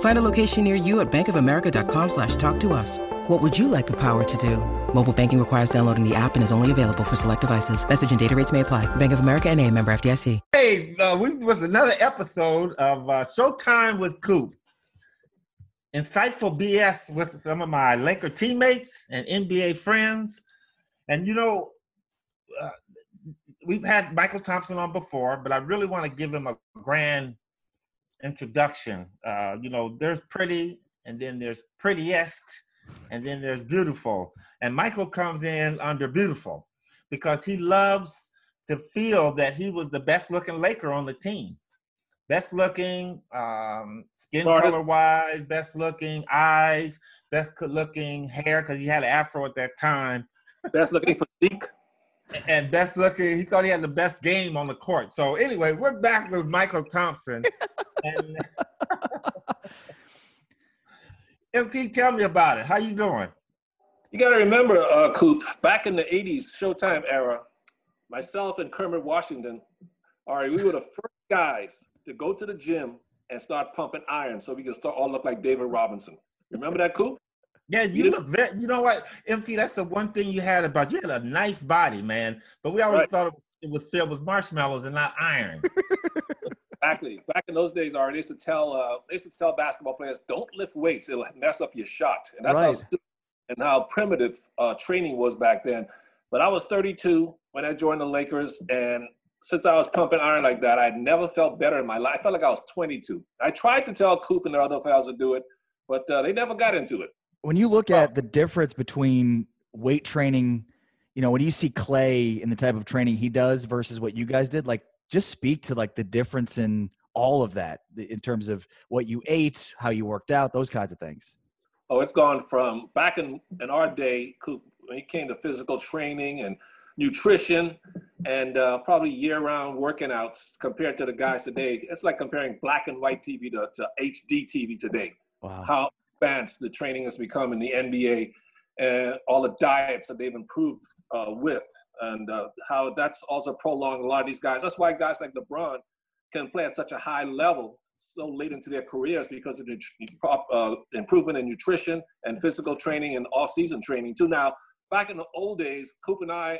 Find a location near you at bankofamerica.com slash talk to us. What would you like the power to do? Mobile banking requires downloading the app and is only available for select devices. Message and data rates may apply. Bank of America and a member FDIC. Hey, uh, we was another episode of uh, Showtime with Coop. Insightful BS with some of my Laker teammates and NBA friends. And you know, uh, we've had Mychal Thompson on before, but I really want to give him a grand introduction. Uh, you know, there's pretty, and then there's prettiest, and then there's beautiful. And Michael comes in under beautiful because he loves to feel that he was the best looking Laker on the team. Best looking, um, skin color wise, best looking eyes, best looking hair because he had an afro at that time. Best looking physique and best looking. He thought he had the best game on the court. So anyway, we're back with Mychal Thompson. and MT, tell me about it. How you doing? You got to remember, uh, Coop, back in the '80s Showtime era, myself and Kermit Washington, all right, we were the first guys to go to the gym and start pumping iron so we could start all look like David Robinson. Remember that, Coop? Yeah, you, you look very, you know what, MT, that's the one thing you had about you had a nice body, man. But we always right. thought it was filled with marshmallows and not iron. exactly. Back in those days, already they used to tell uh, they used to tell basketball players, don't lift weights, it'll mess up your shot. And that's right. how stupid and how primitive uh, training was back then. But I was 32 when I joined the Lakers, and since I was pumping iron like that, I never felt better in my life. I felt like I was 22. I tried to tell Coop and the other fellas to do it, but uh, they never got into it when you look at the difference between weight training, you know, when you see Clay and the type of training he does versus what you guys did, like just speak to like the difference in all of that in terms of what you ate, how you worked out, those kinds of things. Oh, it's gone from back in, in our day, when it came to physical training and nutrition and uh, probably year-round working outs compared to the guys today. It's like comparing black and white TV to, to HD TV today. Wow. How advanced the training has become in the NBA and all the diets that they've improved uh, with and uh, how that's also prolonged a lot of these guys. That's why guys like LeBron can play at such a high level so late into their careers because of the uh, improvement in nutrition and physical training and off-season training too. Now, back in the old days, Coop and I,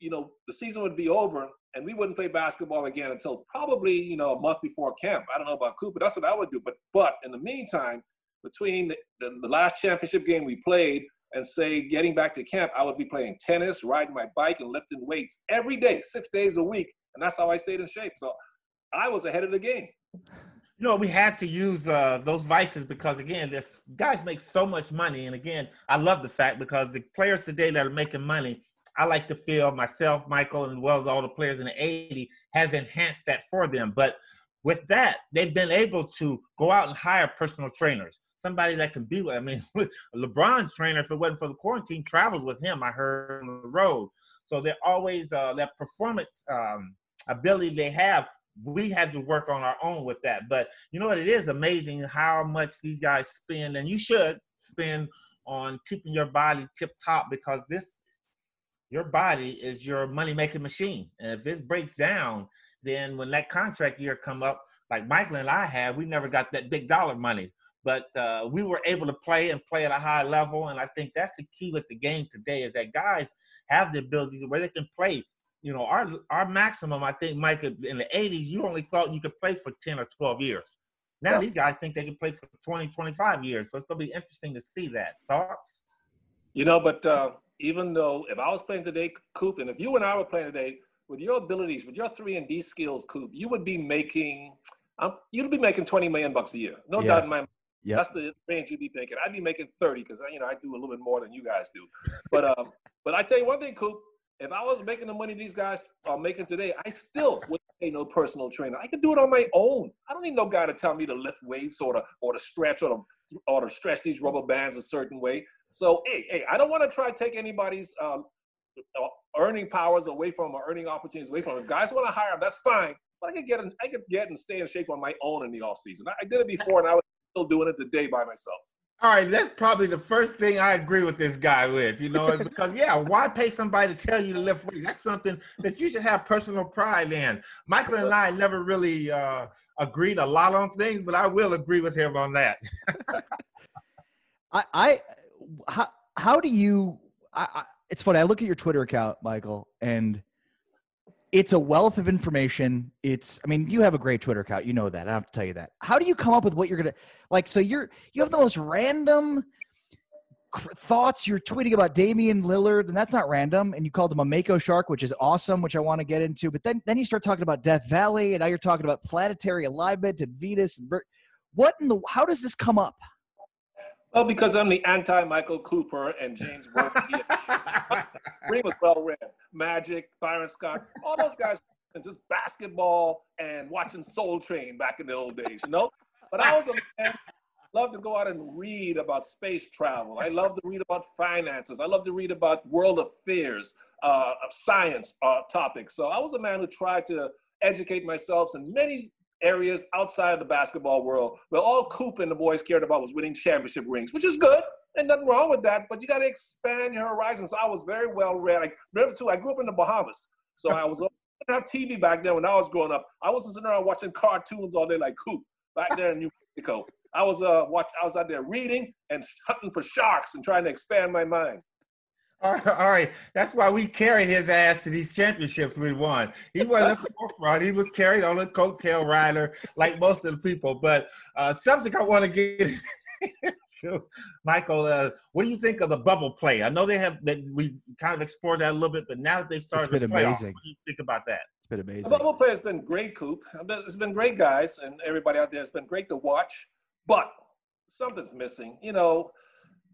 you know, the season would be over and we wouldn't play basketball again until probably, you know, a month before camp. I don't know about Coop, but that's what I would do. But but in the meantime, between the, the, the last championship game we played and say getting back to camp, I would be playing tennis, riding my bike, and lifting weights every day, six days a week. And that's how I stayed in shape. So I was ahead of the game. You know, we had to use uh, those vices because, again, this guys make so much money. And again, I love the fact because the players today that are making money, I like to feel myself, Michael, and well as all the players in the 80 has enhanced that for them. But with that, they've been able to go out and hire personal trainers somebody that can be with. I mean, LeBron's trainer, if it wasn't for the quarantine, travels with him. I heard on the road. So they're always uh, that performance um, ability they have. We had to work on our own with that. But you know what? It is amazing how much these guys spend, and you should spend on keeping your body tip top because this, your body is your money making machine. And if it breaks down, then when that contract year come up, like Michael and I had, we never got that big dollar money but uh, we were able to play and play at a high level. And I think that's the key with the game today is that guys have the ability to where they can play. You know, our our maximum, I think, Mike, in the 80s, you only thought you could play for 10 or 12 years. Now yeah. these guys think they can play for 20, 25 years. So it's going to be interesting to see that. Thoughts? You know, but uh, even though if I was playing today, Coop, and if you and I were playing today, with your abilities, with your three and D skills, Coop, you would be making – I'm, you'd be making 20 million bucks a year. No Yeah. doubt in my mind. Yep. That's the range you'd be thinking. I'd be making 30 because you know I do a little bit more than you guys do. But um, but I tell you one thing, Coop. If I was making the money these guys are making today, I still wouldn't pay no personal trainer. I could do it on my own. I don't need no guy to tell me to lift weights or to or to stretch or to or to stretch these rubber bands a certain way. So hey, hey, I don't want to try to take anybody's um, uh, earning powers away from or earning opportunities away from. If guys want to hire them, that's fine. But I could get in, I could get and stay in shape on my own in the off season. I, I did it before, and I was still doing it today by myself. All right, that's probably the first thing I agree with this guy with, you know, because yeah, why pay somebody to tell you to lift weight? That's something that you should have personal pride in. Michael and I never really uh, agreed a lot on things, but I will agree with him on that. I, I how, how do you I, I, it's funny i look at your twitter account michael and it's a wealth of information. It's i mean you have a great twitter account. You know that. I have to tell you that. How do you come up with what you're gonna like so you're you have the most random thoughts. You're tweeting about Damian Lillard and that's not random. And you called him a Mako shark which is awesome which I want to get into. But then then you start talking about Death Valley and now you're talking about planetary alignment and Venus and what in the how does this come up Well, because I'm the anti-Michael Cooper and James Worthy. Green was well read. Magic, Byron Scott, all those guys, and just basketball and watching Soul Train back in the old days, you know. But I was a man. Love to go out and read about space travel. I love to read about finances. I love to read about world affairs, uh, science uh, topics. So I was a man who tried to educate myself in many areas outside of the basketball world. where all Coop and the boys cared about was winning championship rings, which is good. And nothing wrong with that, but you got to expand your horizons. So I was very well read. I remember too, I grew up in the Bahamas. So I was, didn't have TV back then when I was growing up. I wasn't sitting around watching cartoons all day like Coop back there in New Mexico. I was uh watch I was out there reading and hunting for sharks and trying to expand my mind. All right, all right, that's why we carried his ass to these championships we won. He wasn't at the forefront; he was carried on a coattail rider like most of the people. But uh, something I want to get to, Michael. Uh, what do you think of the bubble play? I know they have that we kind of explored that a little bit, but now that they started been the playoffs, amazing. what do you think about that? it's been amazing The bubble play has been great, Coop. It's been great, guys, and everybody out there. It's been great to watch, but something's missing. You know,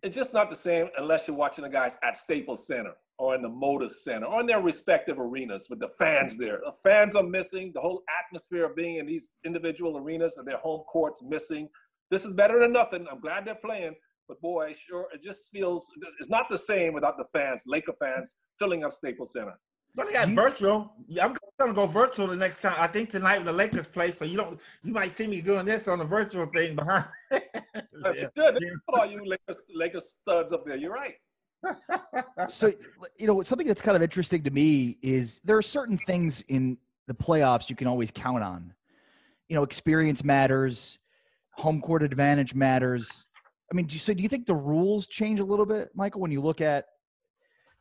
it's just not the same unless you're watching the guys at Staples Center or in the Moda Center or in their respective arenas with the fans there. The fans are missing. The whole atmosphere of being in these individual arenas and their home courts missing. This is better than nothing. I'm glad they're playing, but boy, sure, it just feels it's not the same without the fans, Laker fans, filling up Staples Center. But they got You- virtual. I'm gonna go virtual the next time. I think tonight when the Lakers play, so you don't. You might see me doing this on the virtual thing behind. Good. Look at all you Lakers, Lakers studs up there. You're right. so you know something that's kind of interesting to me is there are certain things in the playoffs you can always count on you know experience matters home court advantage matters i mean do you, so do you think the rules change a little bit michael when you look at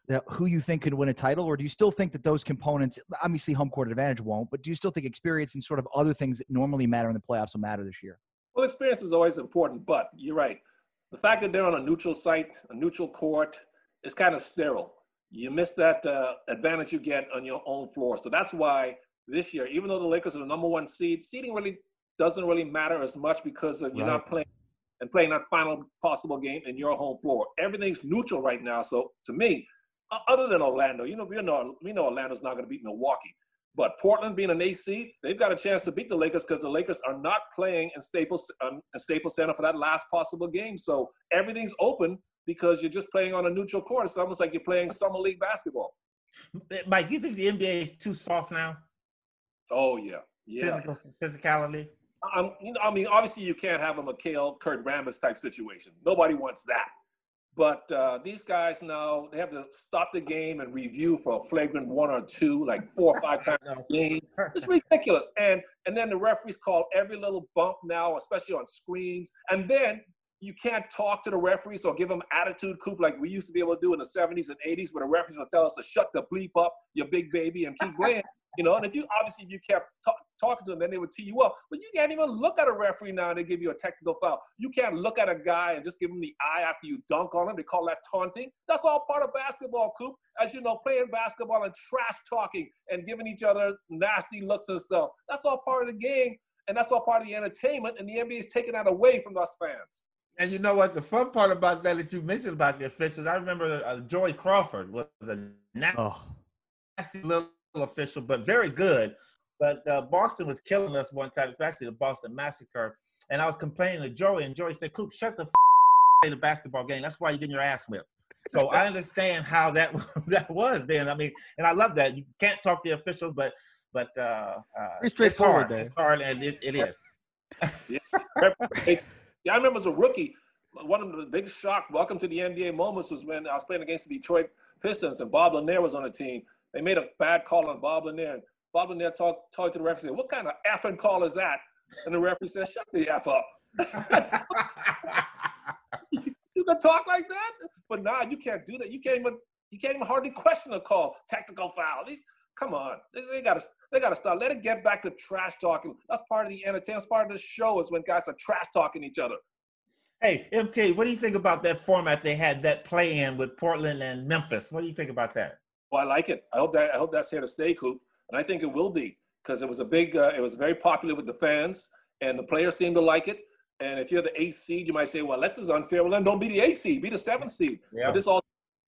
the, who you think could win a title or do you still think that those components obviously home court advantage won't but do you still think experience and sort of other things that normally matter in the playoffs will matter this year Well, experience is always important, but you're right. The fact that they're on a neutral site, a neutral court, is kind of sterile. You miss that uh, advantage you get on your own floor. So that's why this year, even though the Lakers are the number one seed, seeding really doesn't really matter as much because of, you're Right. not playing and playing that final possible game in your home floor. Everything's neutral right now. So to me, other than Orlando, you know, we know we know Orlando's not going to beat Milwaukee. But Portland being an AC, they've got a chance to beat the Lakers because the Lakers are not playing in Staples um, in Staples Center for that last possible game. So everything's open because you're just playing on a neutral court. It's almost like you're playing summer league basketball. Mike, you think the NBA is too soft now? Oh yeah, yeah. Physical physicality. Um, you know, I mean, obviously you can't have a McHale Kurt Rambis type situation. Nobody wants that. But uh, these guys now they have to stop the game and review for a flagrant one or two, like four or five times a game. It's ridiculous. And and then the referees call every little bump now, especially on screens. And then you can't talk to the referees or give them attitude coop like we used to be able to do in the 70s and 80s, where the referees would tell us to shut the bleep up, you big baby, and keep playing. You know, and if you obviously if you kept ta- talking to them, then they would tee you up. But you can't even look at a referee now and they give you a technical foul. You can't look at a guy and just give him the eye after you dunk on him. They call that taunting. That's all part of basketball, Coop. As you know, playing basketball and trash talking and giving each other nasty looks and stuff. That's all part of the game. and that's all part of the entertainment. And the NBA is taking that away from us fans. And you know what? The fun part about that that you mentioned about the officials, I remember uh, Joey Crawford was a nasty Oh, little official, but very good. But uh, Boston was killing us one time. It's actually the Boston Massacre. And I was complaining to Joey, and Joey said, Coop, shut the f- play the basketball game. That's why you're getting your ass whipped. So I understand how that that was then. I mean, and I love that. You can't talk to the officials, but but uh, uh, Pretty straightforward It's hard. there. It's hard, and it, it is. Yeah, I remember as a rookie, one of the biggest shock, welcome to the NBA moments was when I was playing against the Detroit Pistons and Bob Lanier was on the team. They made a bad call on Bob Lanier. And Bob Lanier talked talked to the referee, said, What kind of effing call is that? And the referee said, Shut the F up. you can talk like that? But nah, you can't do that. You can't even you can't even hardly question a call. Tactical foul. Come on. They, they gotta they gotta start. Let it get back to trash talking. That's part of the entertainment. That's part of the show is when guys are trash talking each other. hey, MT, what do you think about that format they had that play in with Portland and Memphis? What do you think about that? Well, I like it. I hope that I hope that's here to stay, Coop, and I think it will be because it was a big. Uh, it was very popular with the fans, and the players seem to like it. And if you're the eighth seed, you might say, "Well, this is unfair." Well, then don't be the eighth seed. Be the seventh seed. Yeah. But this all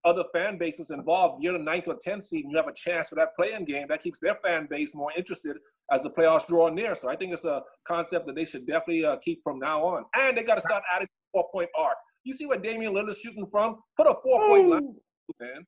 other fan bases involved. You're the ninth or tenth seed, and you have a chance for that playing game. That keeps their fan base more interested as the playoffs draw near. So I think it's a concept that they should definitely uh, keep from now on. And they got to start adding four point arc. You see where Damian Lillard's shooting from? Put a four point line, man.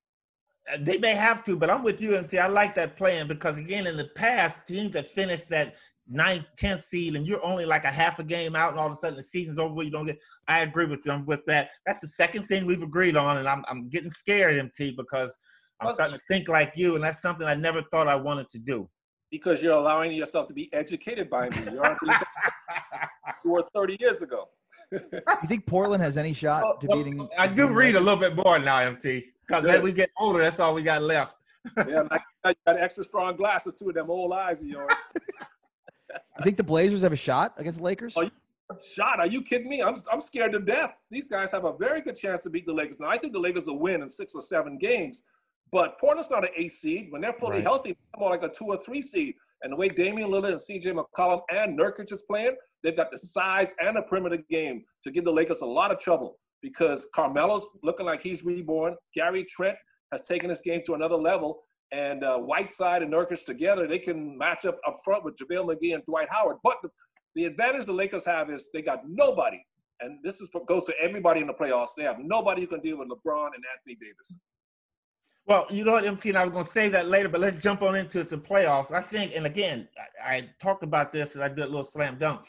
They may have to, but I'm with you, MT. I like that plan because again, in the past, teams that finished that ninth, tenth seed, and you're only like a half a game out, and all of a sudden the season's over. You don't get. I agree with them with that. That's the second thing we've agreed on, and I'm I'm getting scared, MT, because I'm Well, starting to think like you, and that's something I never thought I wanted to do. because you're allowing yourself to be educated by me. You aren't you were 30 years ago. you think Portland has any shot to Well, beating? I do read a little bit more now, MT, because as we get older, that's all we got left. Yeah, like, you got extra strong glasses too, with them old eyes of yours. I think the Blazers have a shot against the Lakers? Oh, Shot, are you kidding me? I'm, I'm scared to death. These guys have a very good chance to beat the Lakers. Now, I think the Lakers will win in six or seven games, but Portland's not an eight seed. When they're fully Right. healthy, they're more like a two or three seed. And the way Damian Lillard and CJ McCollum and Nurkic is playing, they've got the size and the perimeter game to give the Lakers a lot of trouble because Carmelo's looking like he's reborn. Gary Trent has taken his game to another level. And uh, Whiteside and Nurkic together, they can match up up front with JaVale McGee and Dwight Howard. But the, the advantage the Lakers have is they got nobody. And this is for, goes to everybody in the playoffs. They have nobody who can deal with LeBron and Anthony Davis. Well, you know what, MT, and I was going to say that later, but let's jump on into the playoffs. I think, and again, I, I talked about this and I did a little slam dunk.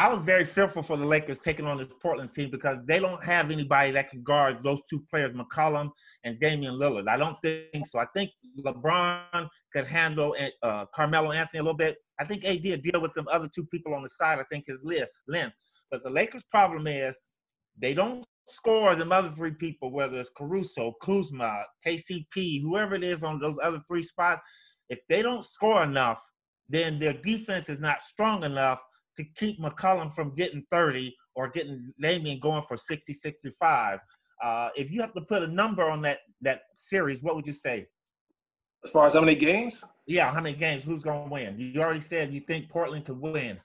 I was very fearful for the Lakers taking on this Portland team because they don't have anybody that can guard those two players, McCollum and Damian Lillard. I don't think so. I think LeBron could handle uh, Carmelo Anthony a little bit. I think AD will deal with them other two people on the side. I think his length. But the Lakers' problem is they don't score them other three people, whether it's Caruso, Kuzma, KCP, whoever it is on those other three spots. If they don't score enough, then their defense is not strong enough to keep McCollum from getting 30 or getting Damian going for 60, 65. Uh, if you have to put a number on that that series, what would you say? As far as how many games? Yeah, how many games? Who's going to win? You already said you think Portland could win.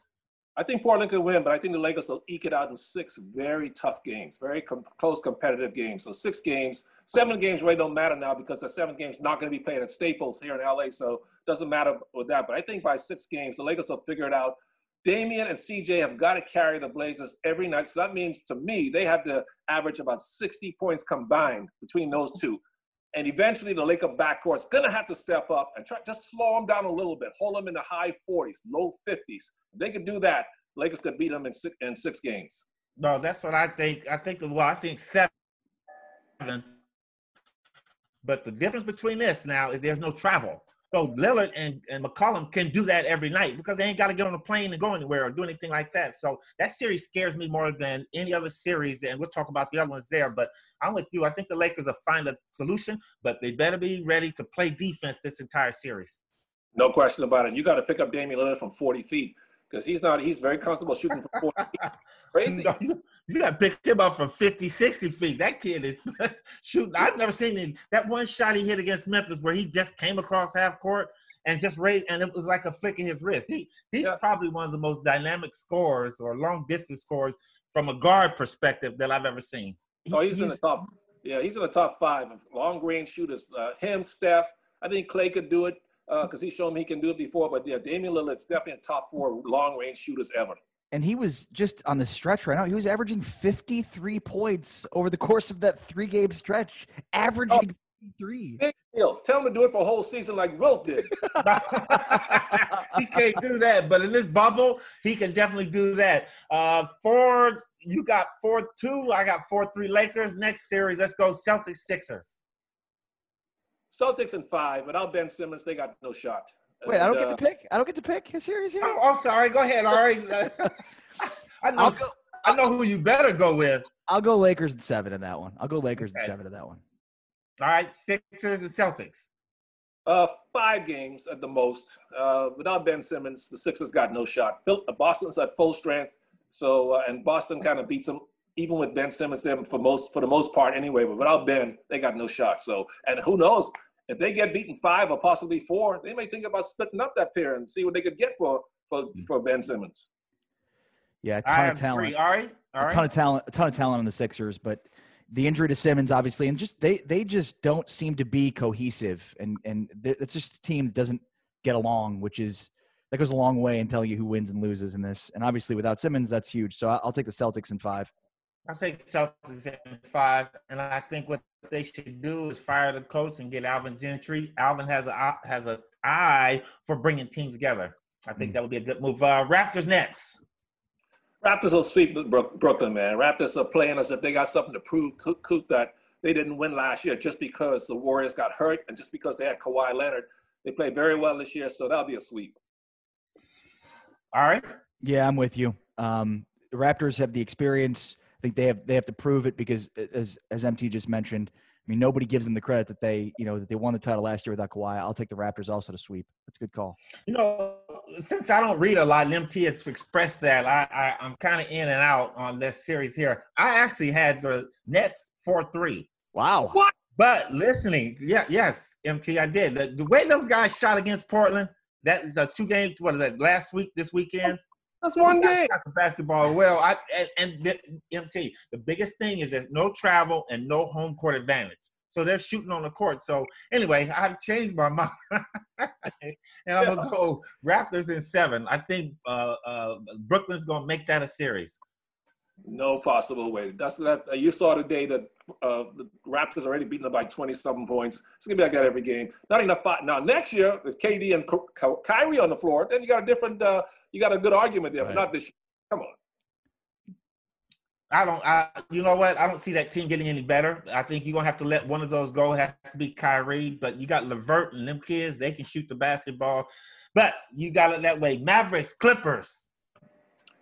I think Portland could win, but I think the Lakers will eke it out in six very tough games, very com- close competitive games. So six games, seven games really don't matter now because the seventh game's not going to be played at Staples here in LA, so it doesn't matter with that. But I think by six games, the Lakers will figure it out. Damian and CJ have got to carry the Blazers every night. So that means to me, they have to average about 60 points combined between those two. And eventually, the Laker backcourt's going to have to step up and try just slow them down a little bit, hold them in the high 40s, low 50s. If they could do that, Lakers could beat them in six, in six games. No, that's what I think. I think well, I think seven. But the difference between this now is there's no travel. So Lillard and, and McCollum can do that every night because they ain't got to get on a plane and go anywhere or do anything like that. So that series scares me more than any other series, and we'll talk about the other ones there. But I'm with you. I think the Lakers will find a solution, but they better be ready to play defense this entire series. No question about it. You got to pick up Damian Lillard from 40 feet because he's not. He's very comfortable shooting from 40 feet. Crazy. No, you, you got to pick him up from 50, 60 feet. That kid is shooting. I've never seen him. That one shot he hit against Memphis where he just came across half court and just raise, and it was like a flick of his wrist. He he's yeah. probably one of the most dynamic scorers or long distance scorers from a guard perspective that I've ever seen. Oh, he's, he's in the top. Yeah, he's in the top five of long range shooters. Uh, him, Steph. I think Clay could do it because uh, he's shown me he can do it before. But yeah, Damian Lillard's definitely a top four long range shooters ever. And he was just on the stretch right now. He was averaging 53 points over the course of that three game stretch, averaging oh, three. Big deal. Tell him to do it for a whole season like Wilt did. he can't do that, but in this bubble, he can definitely do that. Uh, four, you got four two. I got four three Lakers. Next series, let's go Celtics Sixers. Celtics in five. Without Ben Simmons, they got no shot. Wait, I don't get to uh, pick. I don't get to pick a series here. Oh, I'm sorry. Go ahead, Ari. I know. Go, I know who you better go with. I'll go Lakers and seven in that one. I'll go Lakers okay. and seven in that one. All right, Sixers and Celtics. Uh, five games at the most. Uh, without Ben Simmons, the Sixers got no shot. Boston's at full strength, so uh, and Boston kind of beats them even with Ben Simmons there for most for the most part anyway. But without Ben, they got no shot. So and who knows if they get beaten five or possibly four, they may think about splitting up that pair and see what they could get for for, hmm. for Ben Simmons. Yeah, a ton I of talent. All right, all right. A ton of talent. A ton of talent on the Sixers, but the injury to Simmons, obviously, and just they they just don't seem to be cohesive, and and it's just a team that doesn't get along, which is that goes a long way in telling you who wins and loses in this. And obviously, without Simmons, that's huge. So I'll take the Celtics in five. I think Celtics in five, and I think what they should do is fire the coach and get Alvin Gentry. Alvin has a has an eye for bringing teams together. I think mm. that would be a good move. Uh, Raptors next. Raptors will sweep Brooklyn, man. Raptors are playing as if they got something to prove. Coop, Coop that they didn't win last year just because the Warriors got hurt and just because they had Kawhi Leonard. They played very well this year, so that'll be a sweep. All right. Yeah, I'm with you. Um, the Raptors have the experience think they have they have to prove it because as as MT just mentioned, I mean nobody gives them the credit that they you know that they won the title last year without Kawhi. I'll take the Raptors also to sweep. That's a good call. You know, since I don't read a lot, and MT has expressed that I, I I'm kind of in and out on this series here. I actually had the Nets four three. Wow. What? But listening, yeah, yes, MT, I did. The, the way those guys shot against Portland, that the two games, what is that, last week, this weekend, that's one game. Basketball well. I and, and the, MT. The biggest thing is there's no travel and no home court advantage. So they're shooting on the court. So anyway, I've changed my mind, and I'm gonna go Raptors in seven. I think uh, uh, Brooklyn's gonna make that a series. No possible way. That's that. Uh, you saw today that uh, the Raptors already beaten them by 27 points. It's gonna be like that every game. Not enough. Fight. Now next year, with KD and Kyrie on the floor, then you got a different uh, you got a good argument there, right. but not this. Come on. I don't. I you know what? I don't see that team getting any better. I think you're gonna have to let one of those go. It has to be Kyrie, but you got LeVert and them kids. They can shoot the basketball, but you got it that way. Mavericks, Clippers.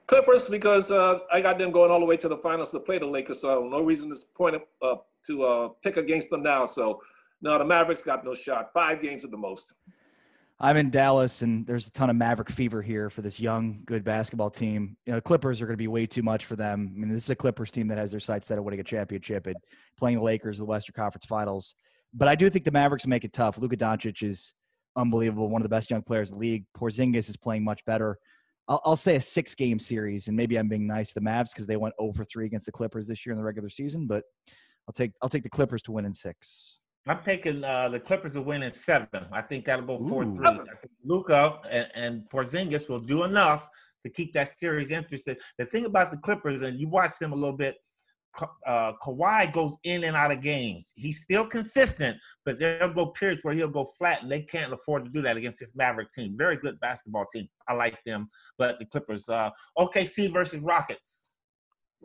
Clippers because uh, I got them going all the way to the finals to play the Lakers. So no reason to point uh, to uh, pick against them now. So no, the Mavericks got no shot. Five games at the most. I'm in Dallas, and there's a ton of Maverick fever here for this young, good basketball team. You know, the Clippers are going to be way too much for them. I mean, this is a Clippers team that has their sights set on winning a championship and playing the Lakers in the Western Conference Finals. But I do think the Mavericks make it tough. Luka Doncic is unbelievable, one of the best young players in the league. Porzingis is playing much better. I'll, I'll say a six-game series, and maybe I'm being nice to the Mavs because they went 0 for 3 against the Clippers this year in the regular season. But I'll take I'll take the Clippers to win in six. I'm taking uh, the Clippers to win in seven. I think that'll go four three. Luka and, and Porzingis will do enough to keep that series interested. The thing about the Clippers, and you watch them a little bit, uh, Kawhi goes in and out of games. He's still consistent, but there'll go periods where he'll go flat, and they can't afford to do that against this Maverick team. Very good basketball team. I like them, but the Clippers. Uh, OKC versus Rockets.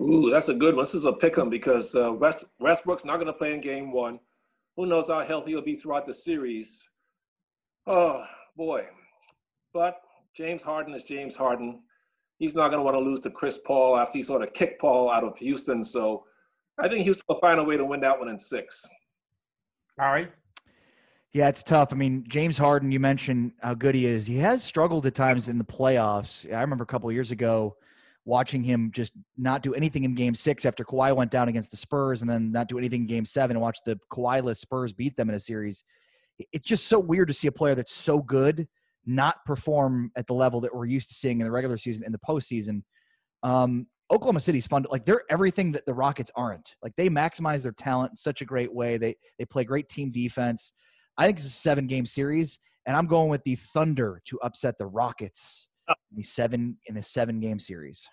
Ooh, that's a good one. This is a pick 'em because uh, West, Westbrook's not going to play in Game One. Who knows how healthy he'll be throughout the series? Oh boy! But James Harden is James Harden. He's not going to want to lose to Chris Paul after he sort of kicked Paul out of Houston. So I think Houston will find a way to win that one in six. All right. Yeah, it's tough. I mean, James Harden, you mentioned how good he is. He has struggled at times in the playoffs. I remember a couple years ago watching him just not do anything in game six after Kawhi went down against the Spurs and then not do anything in game seven and watch the Kawhi-less Spurs beat them in a series. it's just so weird to see a player that's so good not perform at the level that we're used to seeing in the regular season in the postseason. Um, Oklahoma City's fun. Like they're everything that the Rockets aren't. Like they maximize their talent in such a great way. They they play great team defense. I think it's a seven game series, and I'm going with the Thunder to upset the Rockets in the seven in a seven game series.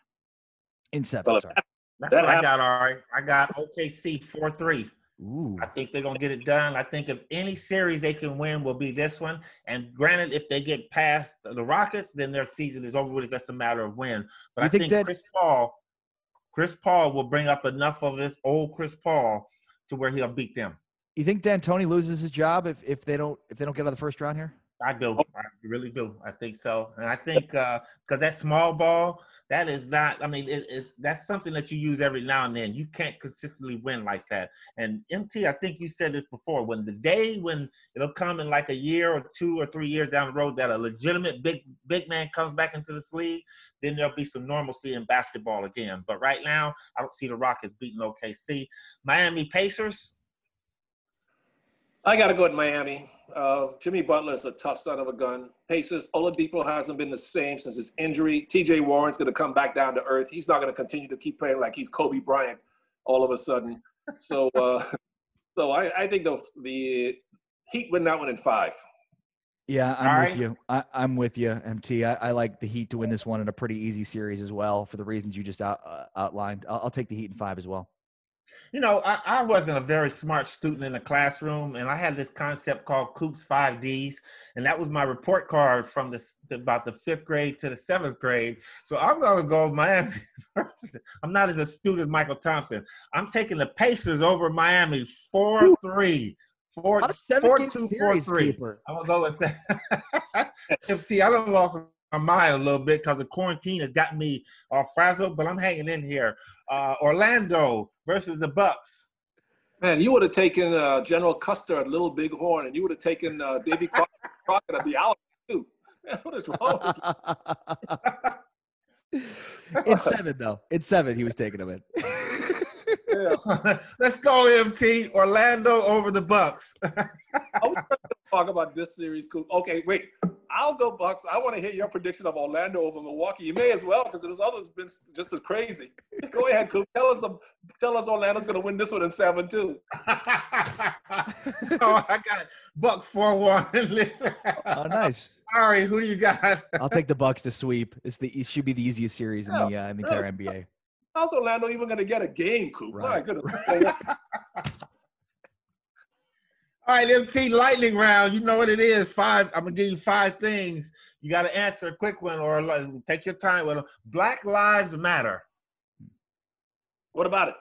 In seven, well, sorry. That's that what happened. I got, all right. I got OKC four three. Ooh. I think they're gonna get it done. I think if any series they can win will be this one. And granted, if they get past the Rockets, then their season is over with. It's just a matter of when. But you I think, think that- Chris Paul, Chris Paul will bring up enough of his old Chris Paul to where he'll beat them. You think D'Antoni loses his job if, if they don't if they don't get out of the first round here? I do. I really do. I think so. And I think because uh, that small ball, that is not, I mean, it, it, that's something that you use every now and then. You can't consistently win like that. And MT, I think you said this before, when the day when it'll come in like a year or two or three years down the road that a legitimate big, big man comes back into this league, then there'll be some normalcy in basketball again. But right now, I don't see the Rockets beating OKC. Miami Pacers. I got to go with Miami. Uh, Jimmy Butler is a tough son of a gun. Pacers, Oladipo hasn't been the same since his injury. TJ Warren's going to come back down to earth. He's not going to continue to keep playing like he's Kobe Bryant all of a sudden. So, uh, so I, I, think the the Heat win that one in five. Yeah, I'm all with right. you. I, am with you, MT. I, I, like the Heat to win this one in a pretty easy series as well for the reasons you just out, uh, outlined. I'll, I'll take the Heat in five as well. You know, I, I, wasn't a very smart student in the classroom, and I had this concept called Coops Five Ds, and that was my report card from the about the fifth grade to the seventh grade. So I'm going to go Miami. I'm not as astute as Mychal Thompson. I'm taking the Pacers over Miami four three. Four, four two, four three. Keeper. I'm gonna go with that. FT, I don't lost my mind a little bit because the quarantine has got me all frazzled, but I'm hanging in here uh, Orlando versus the Bucks. Man, you would have taken uh, General Custer at Little Big Horn, and you would have taken uh, Davy Crockett at the Alamo too. what is wrong with you? it's seven though. It's seven. He was taking them in. Yeah. Let's go, MT. Orlando over the Bucks. I was talk about this series. Cool. Okay, wait. I'll go Bucks. I want to hear your prediction of Orlando over Milwaukee. You may as well because there's others been just as crazy. Go ahead, Coop. Tell us, tell us Orlando's going to win this one in seven too. oh, I got Bucks four one. oh, nice. All right, who do you got? I'll take the Bucks to sweep. It's the it should be the easiest series in the uh, in the entire NBA. How's Orlando even going to get a game, Coop? Right. My goodness. All right, MT lightning round. You know what it is. Five. I'm gonna give you five things. You got to answer a quick one or take your time with them. Black Lives Matter. What about it?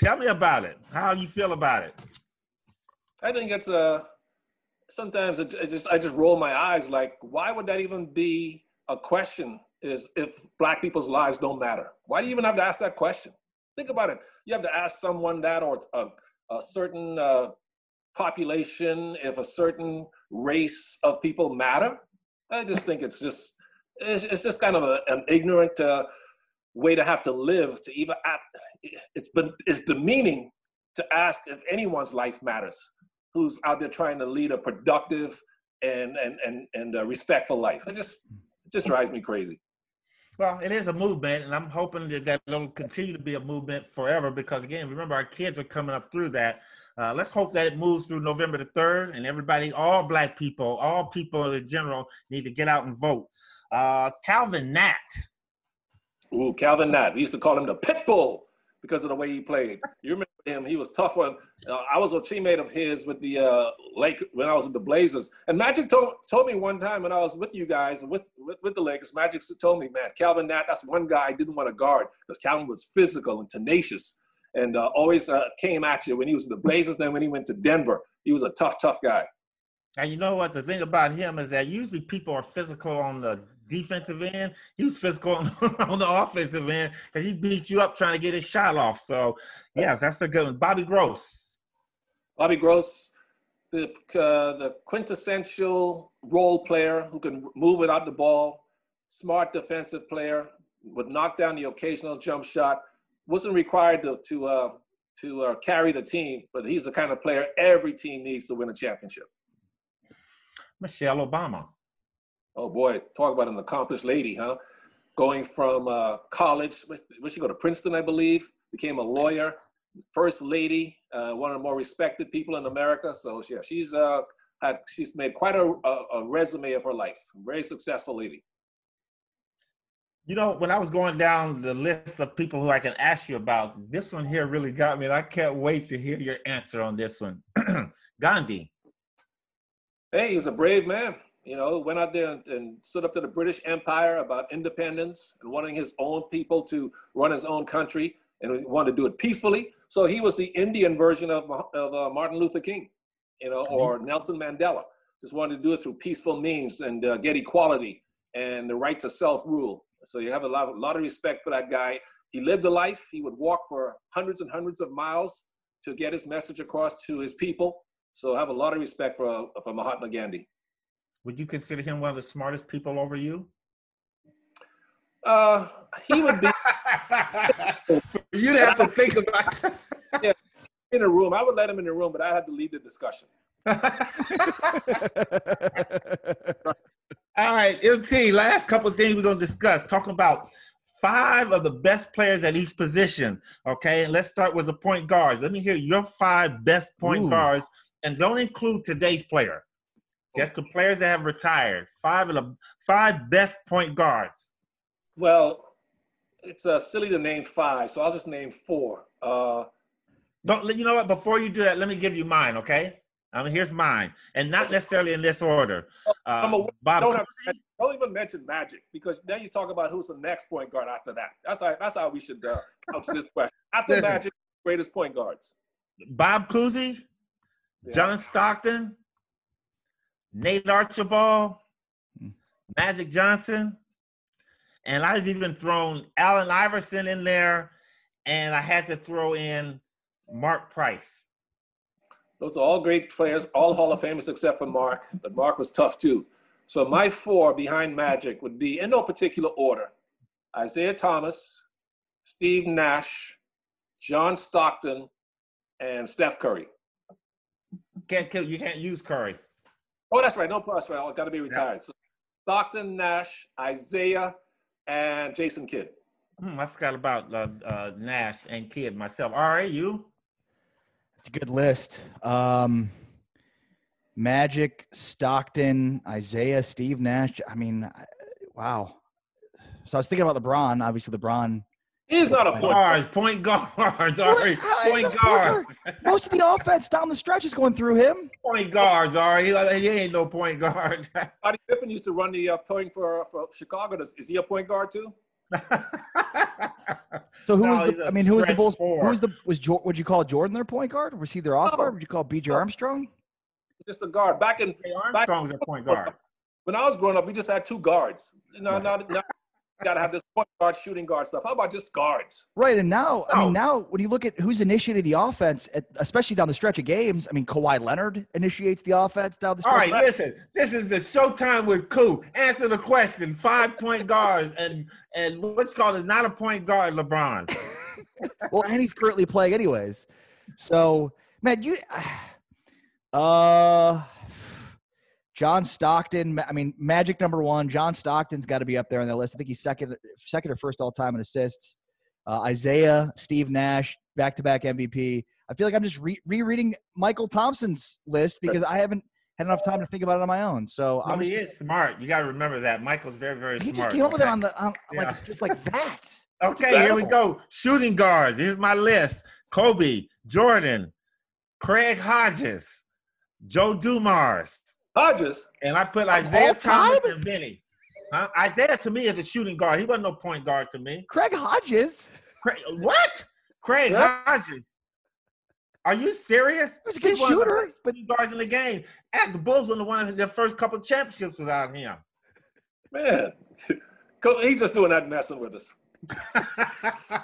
Tell me about it. How you feel about it? I think it's a. Sometimes it, it just I just roll my eyes. Like, why would that even be a question? Is if black people's lives don't matter? Why do you even have to ask that question? Think about it. You have to ask someone that, or a, a certain uh, population, if a certain race of people matter. I just think it's just it's, it's just kind of a, an ignorant uh, way to have to live to even. It's been it's demeaning to ask if anyone's life matters. Who's out there trying to lead a productive and and and and uh, respectful life? It just it just drives me crazy. Well, it is a movement, and I'm hoping that that will continue to be a movement forever. Because again, remember our kids are coming up through that, uh, let's hope that it moves through November the 3rd and everybody, all black people, all people in general need to get out and vote. Uh, Calvin Natt. Ooh, Calvin Natt. We used to call him the pit bull because of the way he played. You remember him? He was tough one. Uh, I was a teammate of his with the uh, Lake when I was with the Blazers. And Magic told, told me one time when I was with you guys with, with, with the Lakers, Magic told me, man, Calvin Natt, that's one guy I didn't want to guard because Calvin was physical and tenacious and uh, always uh, came at you when he was the Blazers. Then when he went to Denver, he was a tough, tough guy. And you know what? The thing about him is that usually people are physical on the defensive end. He was physical on, on the offensive end because he beat you up trying to get his shot off. So, yes, that's a good one. Bobby Gross. Bobby Gross, the uh, the quintessential role player who can move without the ball, smart defensive player, would knock down the occasional jump shot wasn't required to to uh, to uh, carry the team, but he's the kind of player every team needs to win a championship. Michelle Obama. Oh boy, talk about an accomplished lady, huh? Going from uh, college, where she go to Princeton, I believe, became a lawyer, first lady, uh, one of the more respected people in America. So yeah, she's uh, had she's made quite a, a, a resume of her life. Very successful lady. You know, when I was going down the list of people who I can ask you about, this one here really got me, and I can't wait to hear your answer on this one. Gandhi. Hey, he was a brave man. You know, went out there and, and, stood up to the British Empire about independence and wanting his own people to run his own country, and he wanted to do it peacefully. So he was the Indian version of, of uh, Martin Luther King, you know, or mm-hmm. Nelson Mandela. Just wanted to do it through peaceful means and uh, get equality and the right to self-rule. So you have a lot, a lot of respect for that guy. He lived a life. He would walk for hundreds and hundreds of miles to get his message across to his people. So I have a lot of respect for, for Mahatma Gandhi. Would you consider him one of the smartest people over you? Uh, he would be. You'd have to think about. yeah, in a room, I would let him in the room, but I had to lead the discussion. All right, MT. Last couple of things we're gonna discuss. Talking about five of the best players at each position. Okay, and let's start with the point guards. Let me hear your five best point Ooh. guards, and don't include today's player. Just the players that have retired. Five of the five best point guards. Well, it's uh, silly to name five, so I'll just name four. Uh, don't you know what? Before you do that, let me give you mine. Okay. I mean, here's mine, and not necessarily in this order. Uh, a, Bob don't, have, don't, even mention Magic because then you talk about who's the next point guard after that. That's how that's how we should uh, couch this question. After Magic, greatest point guards. Bob Cousy, yeah. John Stockton, Nate Archibald, Magic Johnson, and I've even thrown Allen Iverson in there, and I had to throw in Mark Price. Those are all great players, all Hall of Famers except for Mark, but Mark was tough too. So my four behind Magic would be in no particular order Isiah Thomas, Steve Nash, John Stockton, and Steph Curry. Can't kill you can't use Curry. Oh, that's right. No, that's right. I've got to be retired. Yeah. So Stockton, Nash, Isiah, and Jason Kidd. Hmm, I forgot about uh, uh, Nash and Kidd myself. All right, you. It's a good list. Um, Magic, Stockton, Isiah, Steve Nash. I mean, wow. So I was thinking about LeBron. Obviously, LeBron. He's not a point guard. Point guards. Ari. Point guards. Most of the offense down the stretch is going through him. Point guards. Ari. He, he ain't no point guard. Scottie Pippen used to run the uh, point for, for Chicago. Does, Is he a point guard too? so who no, was the? I mean, who was the Bulls? Who was the? Was would you call Jordan their point guard? Was he their off guard? Would you call B.J. Armstrong? Just a guard. Back in Armstrong's back, a point guard. When I was growing up, we just had two guards. No, right. now, now got to have this point guard, shooting guard stuff. How about just guards? Right. And now, I mean, now when you look at who's initiating the offense, at, especially down the stretch of games, I mean, Kawhi Leonard initiates the offense down the stretch. All right, listen, this is the showtime with Coop. Answer the question. Five point guards and and what's called is not a point guard, LeBron. well, and he's currently playing anyways. So, man, you, uh, John Stockton, I mean, Magic number one. John Stockton's got to be up there on the list. I think he's second, second or first all time in assists. Uh, Isiah, Steve Nash, back to back MVP. I feel like I'm just re- rereading Mychal Thompson's list because I haven't had enough time to think about it on my own. So I'm he is smart. You got to remember that Michael's very, very he smart. He just came up with it on the on, yeah. like just like that. okay, here we go. Shooting guards. Here's my list: Kobe, Jordan, Craig Hodges, Joe Dumars, Hodges. And I put Isiah Thomas and Benny. Huh? Isiah to me is a shooting guard. He wasn't no point guard to me. Craig Hodges. Craig, what? Craig Hodges. Are you serious? He's a good he shooter. But guards in the game. And the Bulls wouldn't have won their first couple championships without him. Man, he's just doing that messing with us.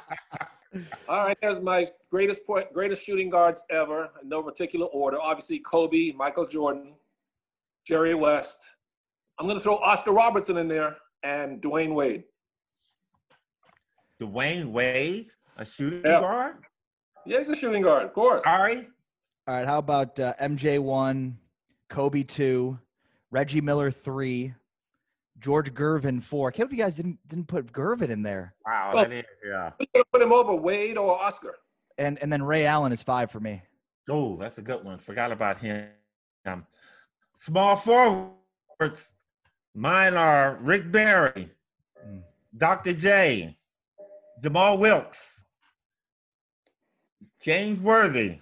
All right, there's my greatest point, greatest shooting guards ever, in no particular order. Obviously, Kobe, Michael Jordan, Jerry West. I'm going to throw Oscar Robertson in there and Dwyane Wade. Dwyane Wade, a shooting yeah. guard? Yeah, he's a shooting guard, of course. All right. All right. How about uh, MJ one, Kobe two, Reggie Miller three, George Gervin four. I can't believe you guys didn't didn't put Gervin in there. Wow, Well- that is yeah. We could put him over Wade or Oscar. And and then Ray Allen is five for me. Oh, that's a good one. Forgot about him. Um, small forwards. Mine are Rick Barry, Mm. Dr. J, Jamal Wilkes, James Worthy,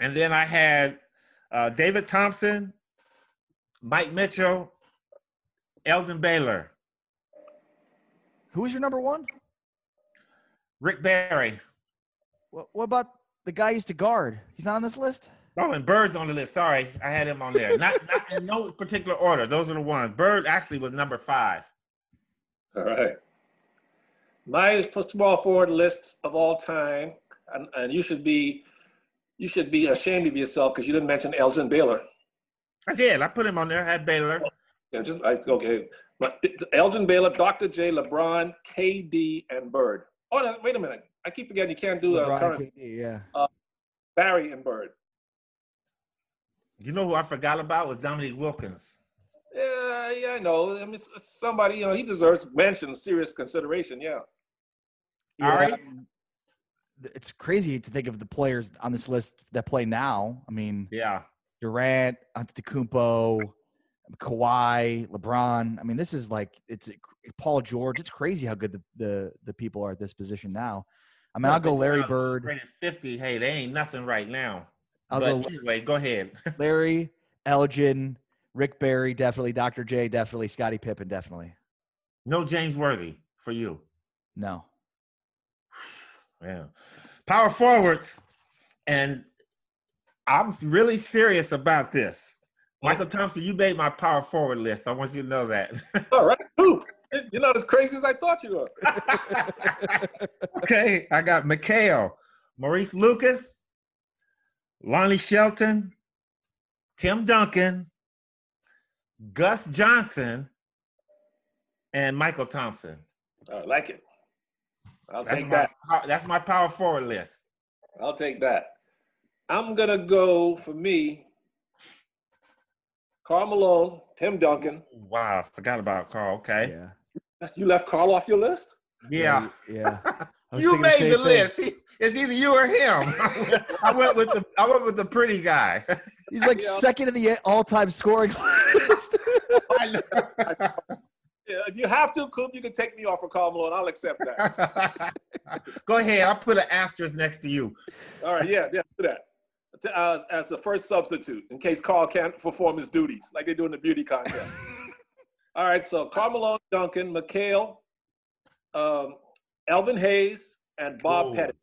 and then I had uh, David Thompson, Mike Mitchell, Elgin Baylor, Who was your number one? Rick Barry. What, what about the guy used to guard? He's not on this list. Oh, and Bird's on the list. Sorry, I had him on there. Not not in no particular order. Those are the ones. Bird actually was number five. All right. My small forward lists of all time, and, and you should be, you should be ashamed of yourself because you didn't mention Elgin Baylor. I did. I put him on there. I had Baylor. Yeah, just I, okay. But Elgin Baylor, Dr. J, LeBron, KD, and Bird. Oh, no, wait a minute. I keep forgetting you can't do uh, LeBron, current KD, yeah. Barry and Bird. You know who I forgot about was Dominique Wilkins. Yeah, yeah, I know. I mean, it's, it's somebody, you know, he deserves mention, serious consideration. Yeah. All right. It's crazy to think of the players on this list that play now. I mean, Yeah. Durant, Antetokounmpo, Kawhi, LeBron. I mean, this is like it's Paul George. It's crazy how good the the, the people are at this position now. I mean, I'll go Larry Bird. 50. Hey, they ain't nothing right now. I'll but go anyway, go ahead. Larry, Elgin, Rick Barry, definitely. Dr. J, definitely. Scottie Pippen, definitely. no James Worthy for you. No. Yeah. Power forwards. And I'm really serious about this. Mychal Thompson, you made my power forward list. I want you to know that. All right. Ooh, you're not as crazy as I thought you were. okay, I got McHale, Maurice Lucas, Lonnie Shelton, Tim Duncan, Gus Johnson, and Mychal Thompson. I like it. I'll That's take my, that. that's my power forward list. I'll take that. I'm gonna go for me. Karl Malone, Tim Duncan. Wow, I forgot about Karl. Okay. Yeah. You left Karl off your list? Yeah. Yeah. I You made same the list. He- It's either you or him. I went with the I went with the pretty guy. He's like Yeah. second in the all-time scoring list. I know. Yeah, if you have to, Coop, you can take me off for Karl Malone. I'll accept that. Go ahead. I'll put an asterisk next to you. All right, yeah, yeah, do that. To- As, as the first substitute in case Karl can't perform his duties, like they do in the beauty contest. All right, so Karl Malone, Duncan, McHale, um, Elvin Hayes, and Bob Ooh. Pettit.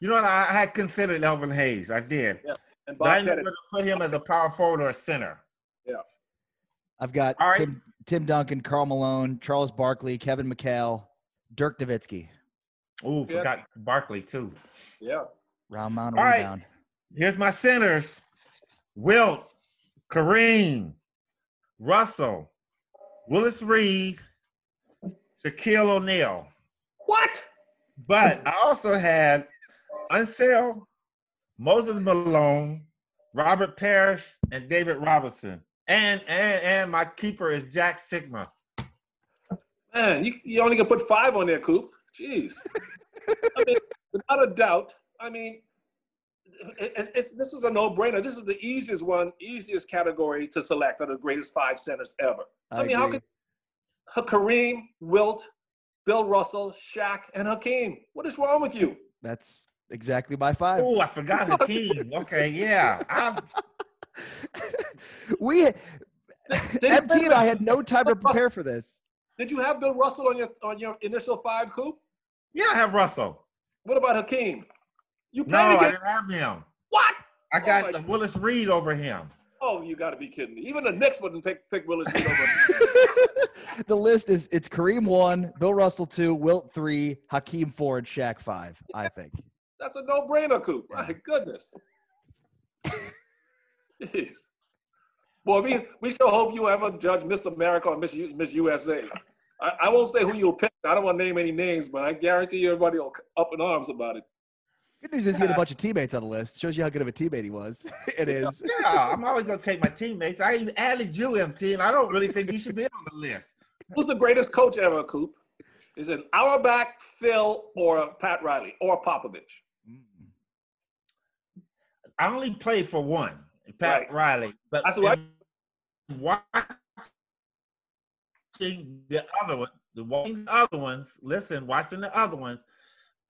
You know what? I I had considered Elvin Hayes. I did. Yeah. And But I Bob knew whether to put him as a power forward or a center. Yeah. I've got All right. Tim, Tim Duncan, Karl Malone, Charles Barkley, Kevin McHale, Dirk Nowitzki. Ooh, Yeah. forgot Barkley too. Yeah. Round mound All right. rebound. Here's my centers: Wilt, Kareem, Russell, Willis Reed, Shaquille O'Neal. What? But I also had Unseld, Moses Malone, Robert Parish, and David Robinson. And and and my keeper is Jack Sikma. Man, you, you only can put five on there, Coop. Jeez. I mean, without a doubt. I mean, it, it- it's this is a no-brainer. This is the easiest one, easiest category to select of the greatest five centers ever. I, mean, how agree. could Kareem, Wilt, Bill Russell, Shaq, and Hakeem? What is wrong with you? That's exactly by five. Oh, I forgot Hakeem. Okay, yeah. I, we Did- MT and I had no time to prepare for this. Did you have Bill Russell on your on your initial five, Coop? yeah, I have Russell. What about Hakeem? You No, played I didn't have him. what? I Oh got my- the Willis Reed over him. Oh, you got to be kidding me! Even the Knicks wouldn't pick pick Willis Reed over. the list is it's Kareem one, Bill Russell two, Wilt three, Hakeem four, and Shaq five. I think. That's a no-brainer, Coop. My goodness. Jeez. Boy, we, we sure hope you ever judge Miss America or Miss, U, Miss USA. I, I won't say who you'll pick. I don't want to name any names, but I guarantee you everybody will up in arms about it. Good news is he had a bunch of teammates on the list. Shows you how good of a teammate he was. it is. Yeah, I'm always gonna take my teammates. I even added you, MT, and I don't really think you should be on the list. Who's the greatest coach ever, Coop? Is it Auerbach, Phil, or Pat Riley, or Popovich? I only played for one, Pat Right. Riley. But That's what- watching the other one, the watching the other ones, listen, watching the other ones,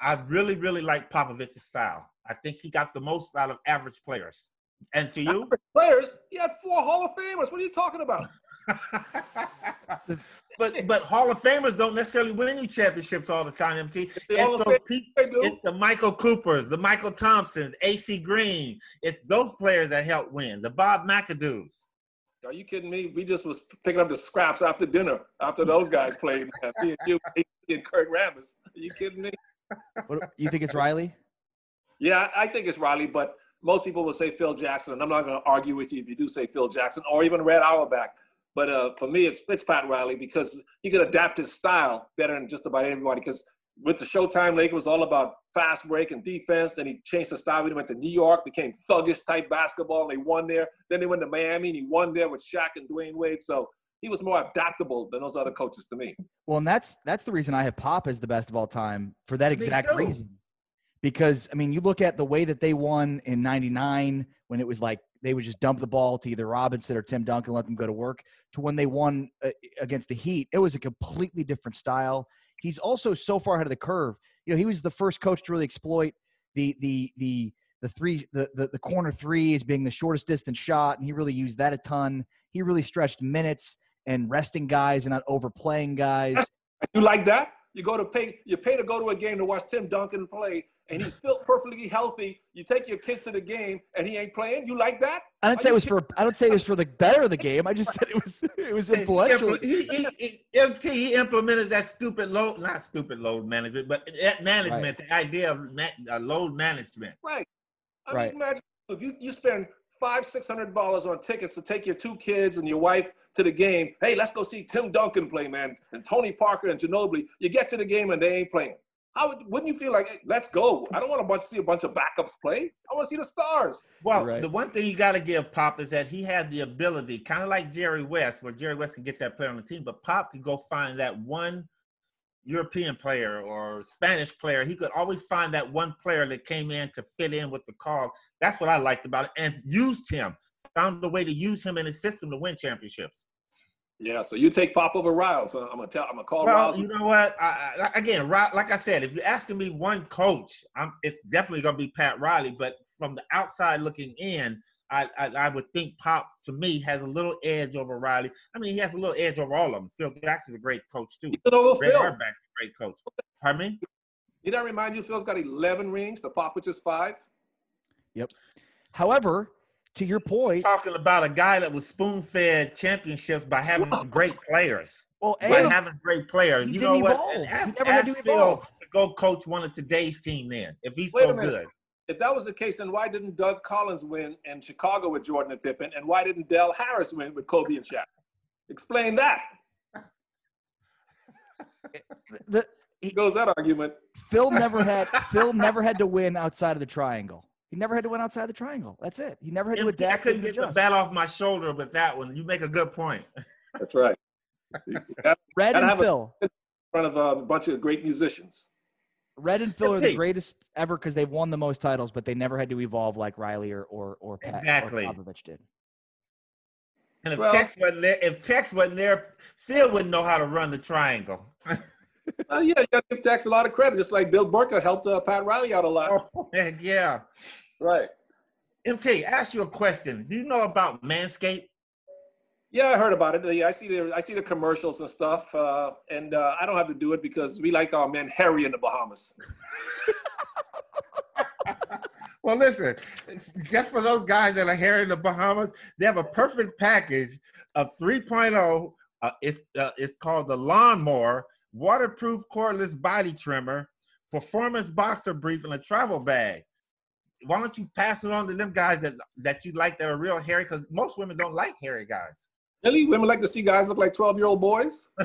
I really, really like Popovich's style. I think he got the most out of average players. And for you? Average Players, he had four Hall of Famers. What are you talking about? but but Hall of Famers don't necessarily win you championships all the time, MT. It's, the those same pe- they do. it's the Michael Coopers, the Mychal Thompsons, AC Green. It's those players that help win. The Bob McAdoo's. Are you kidding me? We just was picking up the scraps after dinner after those guys played. Me and you and Kurt Rambis. Are you kidding me? What, you think it's Riley? Yeah, I think it's Riley, but most people will say Phil Jackson, and I'm not going to argue with you if you do say Phil Jackson or even Red Auerbach. But uh, for me, it's, it's Pat Riley because he could adapt his style better than just about everybody. Because with the Showtime League, it was all about fast break and defense. Then he changed the style. When he went to New York, became thuggish type basketball, and they won there. Then they went to Miami, and he won there with Shaq and Dwyane Wade. So he was more adaptable than those other coaches to me. Well, and that's that's the reason I have Pop as the best of all time for that exact reason. Because I mean, you look at the way that they won in '99 when it was like they would just dump the ball to either Robinson or Tim Duncan, let them go to work, to when they won uh, against the Heat. It was a completely different style. He's also so far ahead of the curve. You know, he was the first coach to really exploit the the the the three the, the the corner three as being the shortest distance shot, and he really used that a ton. He really stretched minutes and resting guys and not overplaying guys. You like that? You go to pay, you pay to go to a game to watch Tim Duncan play, and he's feel perfectly healthy. You take your kids to the game, and he ain't playing. You like that? I didn't Are say it was for. I don't say it was for the better of the game. I just said it was. It was influential. He, he, he, MT, he implemented that stupid load, not stupid load management, but that management, the idea of uh, load management. Right. I Right. mean, imagine if you, you spend five, six hundred dollars on tickets to take your two kids and your wife to the game. Hey, let's go see Tim Duncan play, man, and Tony Parker and Ginobili. You get to the game and they ain't playing. How would, wouldn't you feel like, hey, let's go? I don't want to bunch, see a bunch of backups play. I want to see the stars. Well, Right. the one thing you got to give Pop is that he had the ability, kind of like Jerry West, where Jerry West can get that player on the team, but Pop could go find that one European player or Spanish player. He could always find that one player that came in to fit in with the call. That's what I liked about it, and used him. Found a way to use him in his system to win championships. Yeah. So you take Pop over Riles. huh? I'm gonna tell. I'm gonna call Well, Riles. you know what? I, I, again, like I said, if you're asking me one coach, I'm, it's definitely going to be Pat Riley. But from the outside looking in, I, I, I would think Pop to me has a little edge over Riley. I mean, he has a little edge over all of them. Phil Jackson's a great coach too. Even over Red Phil. Auerbach's a great coach. Pardon me? Did that remind you? Phil's got 11 rings. The Pop, which is five. Yep. However, to your point, Talking about a guy that was spoon-fed championships by having great players. well, By A, having great players. you didn't know what? evolve. He ask, never had to Phil evolve. to go coach one of today's team then, if he's Wait so good. If that was the case, then why didn't Doug Collins win in Chicago with Jordan and Pippen, and why didn't Del Harris win with Kobe and Shaq? Explain that. the, He goes that argument. Phil never had Phil never had to win outside of the triangle. He never had to win outside the triangle. That's it. He never had to adapt. I couldn't and get the bat off my shoulder with that one. You make a good point. That's right. In Red Gotta and have a- Phil. front of uh, a bunch of great musicians. Red and Phil are the greatest ever because they've won the most titles, but they never had to evolve like Riley or or or Pat Exactly. or Popovich did. And if Well- Tex wasn't there, if Tex wasn't there, Phil wouldn't know how to run the triangle. Uh, yeah, you got to give Tex a lot of credit, just like Bill Bertka helped uh, Pat Riley out a lot. oh, heck yeah. Right. MT, ask you a question. Do you know about Manscaped? Yeah, I heard about it. Yeah, I see the I see the commercials and stuff, uh, and uh, I don't have to do it because we like our men hairy in the Bahamas. Well, listen, just for those guys that are here in the Bahamas, they have a perfect package of 3.0. Uh, it's uh, it's called the Lawnmower Waterproof Cordless Body Trimmer, Performance Boxer Brief, and a travel bag. Why don't you pass it on to them guys that that you like that are real hairy? Because most women don't like hairy guys. Really, women like to see guys look like twelve year old boys.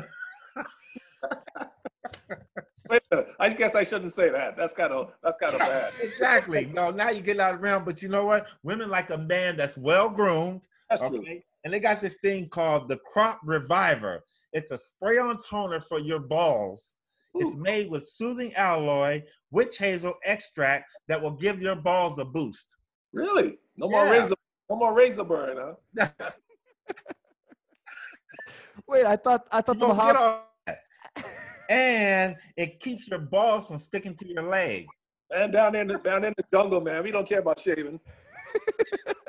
I guess I shouldn't say that. That's kind of that's kind of bad. exactly. No, now you get out of realm, but you know what? Women like a man that's well groomed. That's okay? true. And they got this thing called the Crop Reviver. It's a spray-on toner for your balls. It's made with soothing aloe, witch hazel extract that will give your balls a boost. Really? No more Yeah. razor. No more razor burn, huh? Wait, I thought I thought the Don't get Mojave. and it keeps your balls from sticking to your leg. And down in the down in the jungle, man, we don't care about shaving.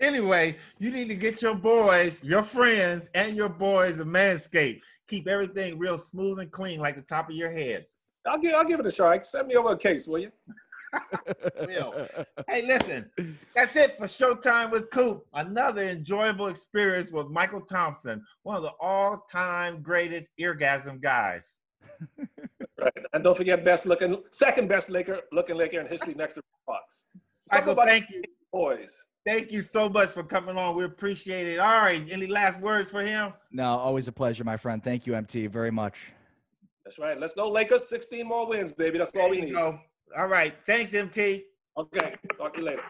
Anyway, you need to get your boys, your friends, and your boys a manscape. Keep everything real smooth and clean, like the top of your head. I'll give I'll give it a try. Send me over a case, will you? Will. Hey, listen, that's it for Showtime with Coop. Another enjoyable experience with Mychal Thompson, one of the all-time greatest eargasm guys. Right. And don't forget best looking second best Laker looking Laker in history next to Fox. Michael, thank you. boys. Thank you so much for coming on. We appreciate it. All right, any last words for him? No, always a pleasure, my friend. Thank you, MT, very much. That's right. Let's go Lakers. 16 more wins, baby. That's all we you need. go. All right, thanks, MT. Okay. Talk to you later.